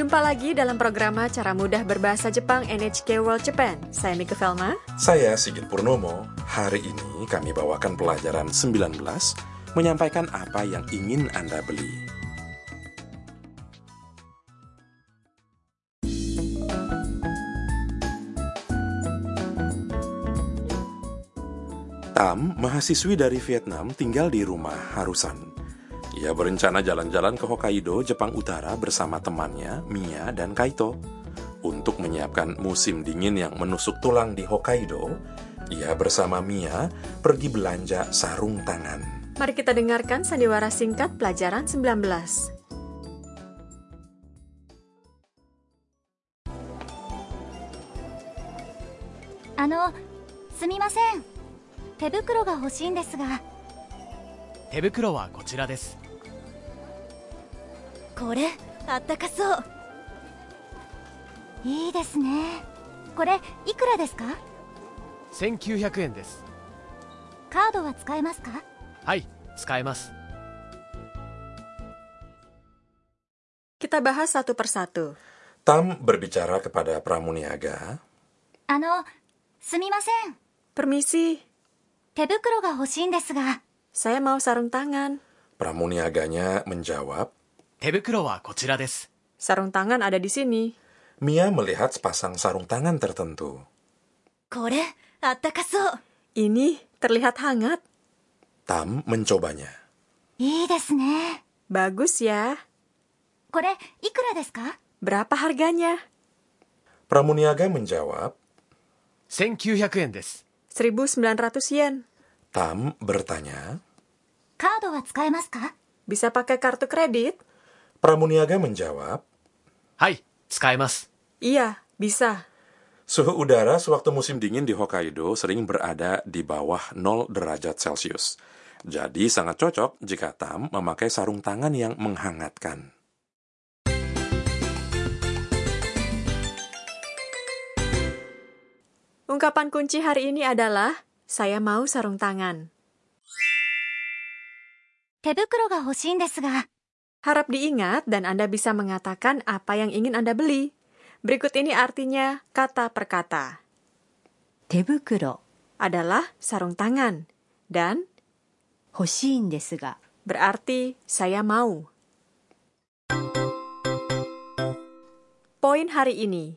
Jumpa lagi dalam program Cara Mudah Berbahasa Jepang NHK World Japan. Saya Mika Velma. Saya Sigit Purnomo. Hari ini kami bawakan pelajaran 19 menyampaikan apa yang ingin Anda beli. Tam, mahasiswi dari Vietnam, tinggal di rumah Harusan. Ia berencana jalan-jalan ke Hokkaido, Jepang Utara bersama temannya, Mia dan Kaito. Untuk menyiapkan musim dingin yang menusuk tulang di Hokkaido, ia bersama Mia pergi belanja sarung tangan. Mari kita dengarkan sandiwara singkat pelajaran 19. あのすみません手袋が欲しいんですが手袋はこちらです これあったかそういいですねこれいくらですか1900円ですカードは使えますかはい使えます Kita bahas satu persatu. Tam berbicara kepada pramuniaga. あのすみません Permisi, 手袋が欲しいんですが saya mau sarung tangan. Pramuniaganya menjawab, 手袋はこちらです Sarung tangan ada di sini. Mia melihat sepasang sarung tangan tertentu. これあったかそう Ini terlihat hangat. Tam mencobanya. いいですね Bagus ya. これいくらですか Berapa harganya? Pramuniaga menjawab, 1900円です 1900 yen. Tam bertanya. カードは使えますか Bisa pakai kartu kredit? Pramuniaga menjawab, はい使えます Iya, bisa. suhu udara sewaktu musim dingin di Hokkaido sering berada di bawah 0 derajat Celcius. Jadi sangat cocok jika Tam memakai sarung tangan yang menghangatkan. Ungkapan kunci hari ini adalah saya mau sarung tangan. 手袋が欲しいんですが Harap diingat dan Anda bisa mengatakan apa yang ingin Anda beli. Berikut ini artinya kata per kata. Tebukuro adalah sarung tangan dan hoshiin desu ga berarti saya mau. Poin hari ini.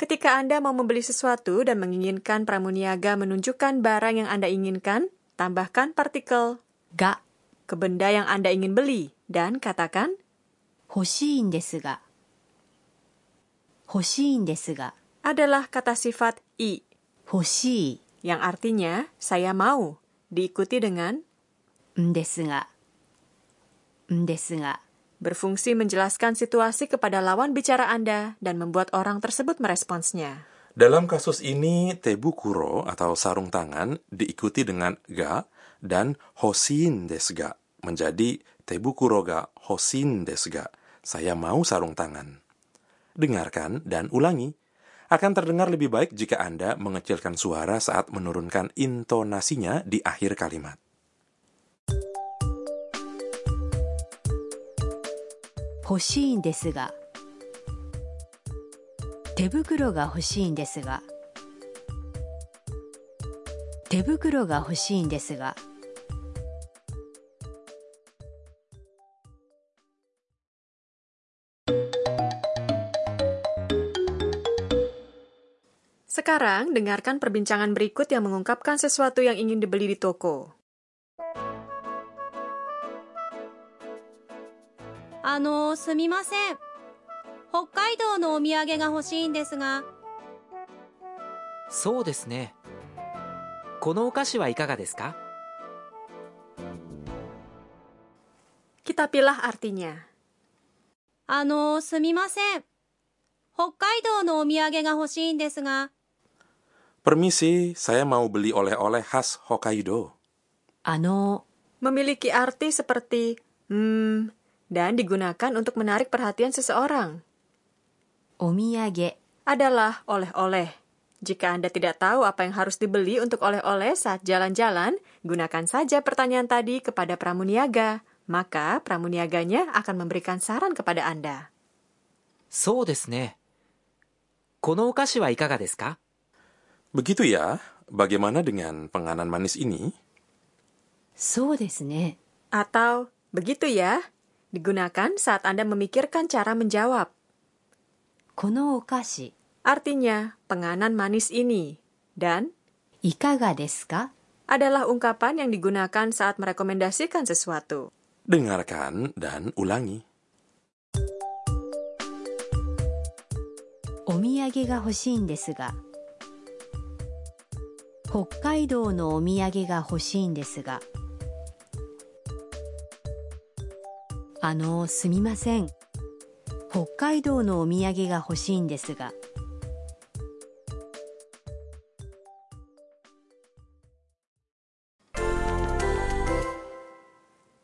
Ketika Anda mau membeli sesuatu dan menginginkan pramuniaga menunjukkan barang yang Anda inginkan, tambahkan partikel ga ke benda yang Anda ingin beli dan katakan 欲しいんですが欲しいんですが adalah kata sifat i 欲し yang artinya saya mau diikuti dengan いんですがんですが berfungsi menjelaskan situasi kepada lawan bicara Anda dan membuat orang tersebut meresponsnya. Dalam kasus ini, tebukuro atau sarung tangan diikuti dengan ga dan hosin desu ga menjadi tebukuro ga hosin desu ga. Saya mau sarung tangan. Dengarkan dan ulangi. Akan terdengar lebih baik jika Anda mengecilkan suara saat menurunkan intonasinya di akhir kalimat. 欲しいんですが手袋が欲しいんですが手袋が欲しいんですが Sekarang, dengarkan perbincangan berikut yang mengungkapkan sesuatu yang ingin dibeli di toko. あのすみません北海道のお土産が欲しいんですがそうですねこのお菓子はいかがですか Kita pilah artinya. あのすみません北海道のお土産が欲しいんですが Permisi, saya mau beli oleh-oleh khas Hokkaido. あの Memiliki arti seperti hmm dan digunakan untuk menarik perhatian seseorang. お土産 Adalah oleh-oleh. Jika Anda tidak tahu apa yang harus dibeli untuk oleh-oleh saat jalan-jalan, gunakan saja pertanyaan tadi kepada pramuniaga. Maka pramuniaganya akan memberikan saran kepada Anda. そうですね。このお菓子はいかがですか Begitu ya, bagaimana dengan penganan manis ini? そうですね。 Atau begitu ya, digunakan saat Anda memikirkan cara menjawab. このお菓子、 Artinya, penganan manis ini. Dan いかがですか adalah ungkapan yang digunakan saat merekomendasikan sesuatu. Dengarkan dan ulangi. お土産が欲しいんですが。 北海道のお土産が欲しいんですが。あの、すみません。北海道のお土産が欲しいんですが。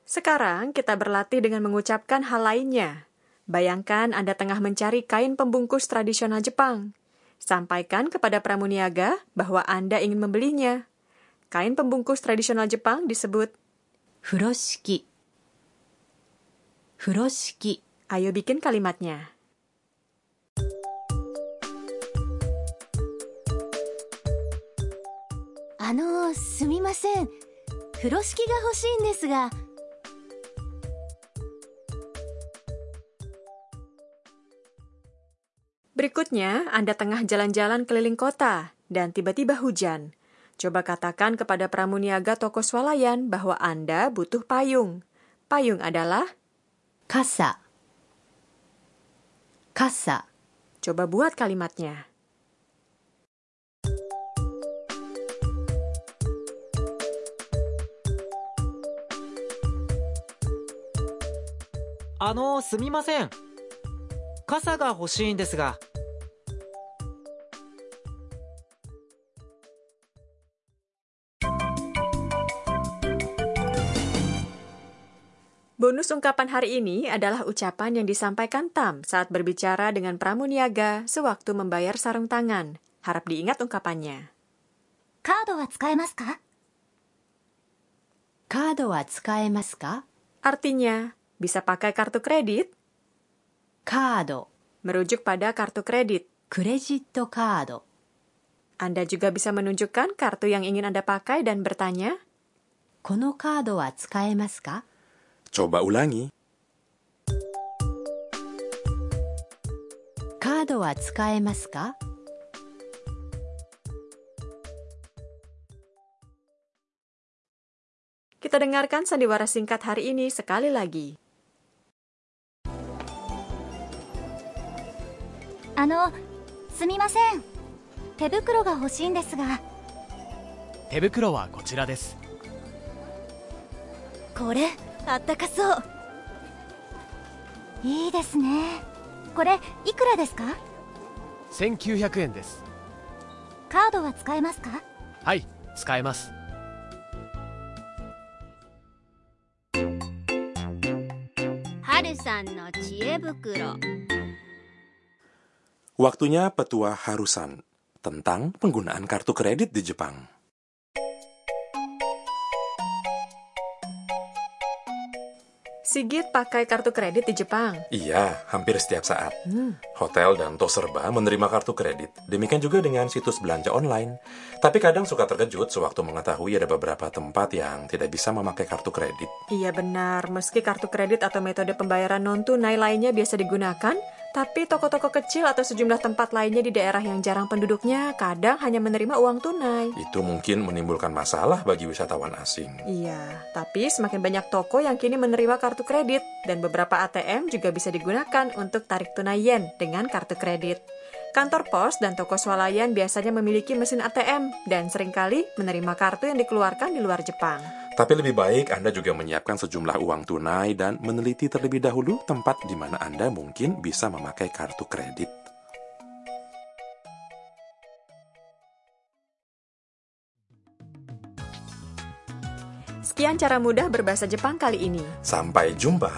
Sekarang kita berlatih dengan mengucapkan hal lainnya. Bayangkan Anda tengah mencari kain pembungkus tradisional Jepang. Sampaikan kepada pramuniaga bahwa Anda ingin membelinya. Kain pembungkus tradisional Jepang disebut furoshiki. Furoshiki. Ayo bikin kalimatnya. Ano, sumimasen. Furoshiki ga hoshii desu ga. Berikutnya, Anda tengah jalan-jalan keliling kota dan tiba-tiba hujan. Coba katakan kepada pramuniaga toko swalayan bahwa Anda butuh payung. Payung adalah kasa. Kasa. Coba buat kalimatnya. Ano, sumimasen. Kasa ga hoshii desu ga. Bonus ungkapan hari ini adalah ucapan yang disampaikan Tam saat berbicara dengan pramuniaga sewaktu membayar sarung tangan. Harap diingat ungkapannya. Kado wa tsukaemasu ka? Kado wa tsukaemasu ka? Artinya, bisa pakai kartu kredit? Kado. Merujuk pada kartu kredit. Kredito kado. Anda juga bisa menunjukkan kartu yang ingin Anda pakai dan bertanya, Kono kado wa tsukaemasu ka? Coba ulangi. カードは使えますか kita dengarkan sandiwara singkat hari ini sekali lagi. あのすみません手袋が欲しいんですが手袋はこちらですこれ あったかそういいですねこれいくらですか1900円ですカードは使えますかはい使えます春さんの知恵袋 Waktunya petua harusan tentang penggunaan kartu kredit di Jepang. Sigit pakai kartu kredit di Jepang. Iya, hampir setiap saat. Hotel dan tos serba menerima kartu kredit. Demikian juga dengan situs belanja online. Tapi kadang suka terkejut sewaktu mengetahui ada beberapa tempat yang tidak bisa memakai kartu kredit. Iya benar, meski kartu kredit atau metode pembayaran non-tunai lainnya biasa digunakan, tapi toko-toko kecil atau sejumlah tempat lainnya di daerah yang jarang penduduknya kadang hanya menerima uang tunai. Itu mungkin menimbulkan masalah bagi wisatawan asing. Iya, tapi semakin banyak toko yang kini menerima kartu kredit dan beberapa ATM juga bisa digunakan untuk tarik tunai yen dengan kartu kredit. Kantor pos dan toko swalayan biasanya memiliki mesin ATM dan sering kali menerima kartu yang dikeluarkan di luar Jepang. Tapi lebih baik Anda juga menyiapkan sejumlah uang tunai dan meneliti terlebih dahulu tempat di mana Anda mungkin bisa memakai kartu kredit. Sekian cara mudah berbahasa Jepang kali ini. Sampai jumpa.